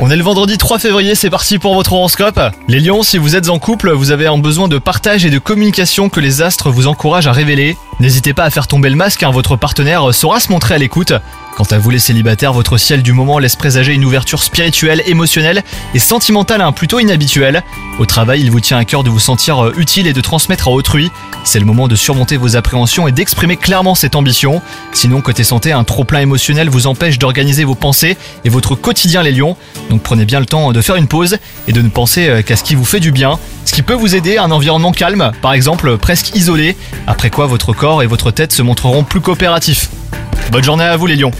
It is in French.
On est le vendredi 3 février, c'est parti pour votre horoscope. Les lions, si vous êtes en couple, vous avez un besoin de partage et de communication que les astres vous encouragent à révéler. N'hésitez pas à faire tomber le masque car votre partenaire saura se montrer à l'écoute. Quant à vous les célibataires, votre ciel du moment laisse présager une ouverture spirituelle, émotionnelle et sentimentale hein, plutôt inhabituelle. Au travail, il vous tient à cœur de vous sentir euh, utile et de transmettre à autrui. C'est le moment de surmonter vos appréhensions et d'exprimer clairement cette ambition. Sinon, côté santé, un trop-plein émotionnel vous empêche d'organiser vos pensées et votre quotidien les lions. Donc prenez bien le temps de faire une pause et de ne penser euh, qu'à ce qui vous fait du bien. Ce qui peut vous aider, un environnement calme, par exemple presque isolé, après quoi votre corps et votre tête se montreront plus coopératifs. Bonne journée à vous les lions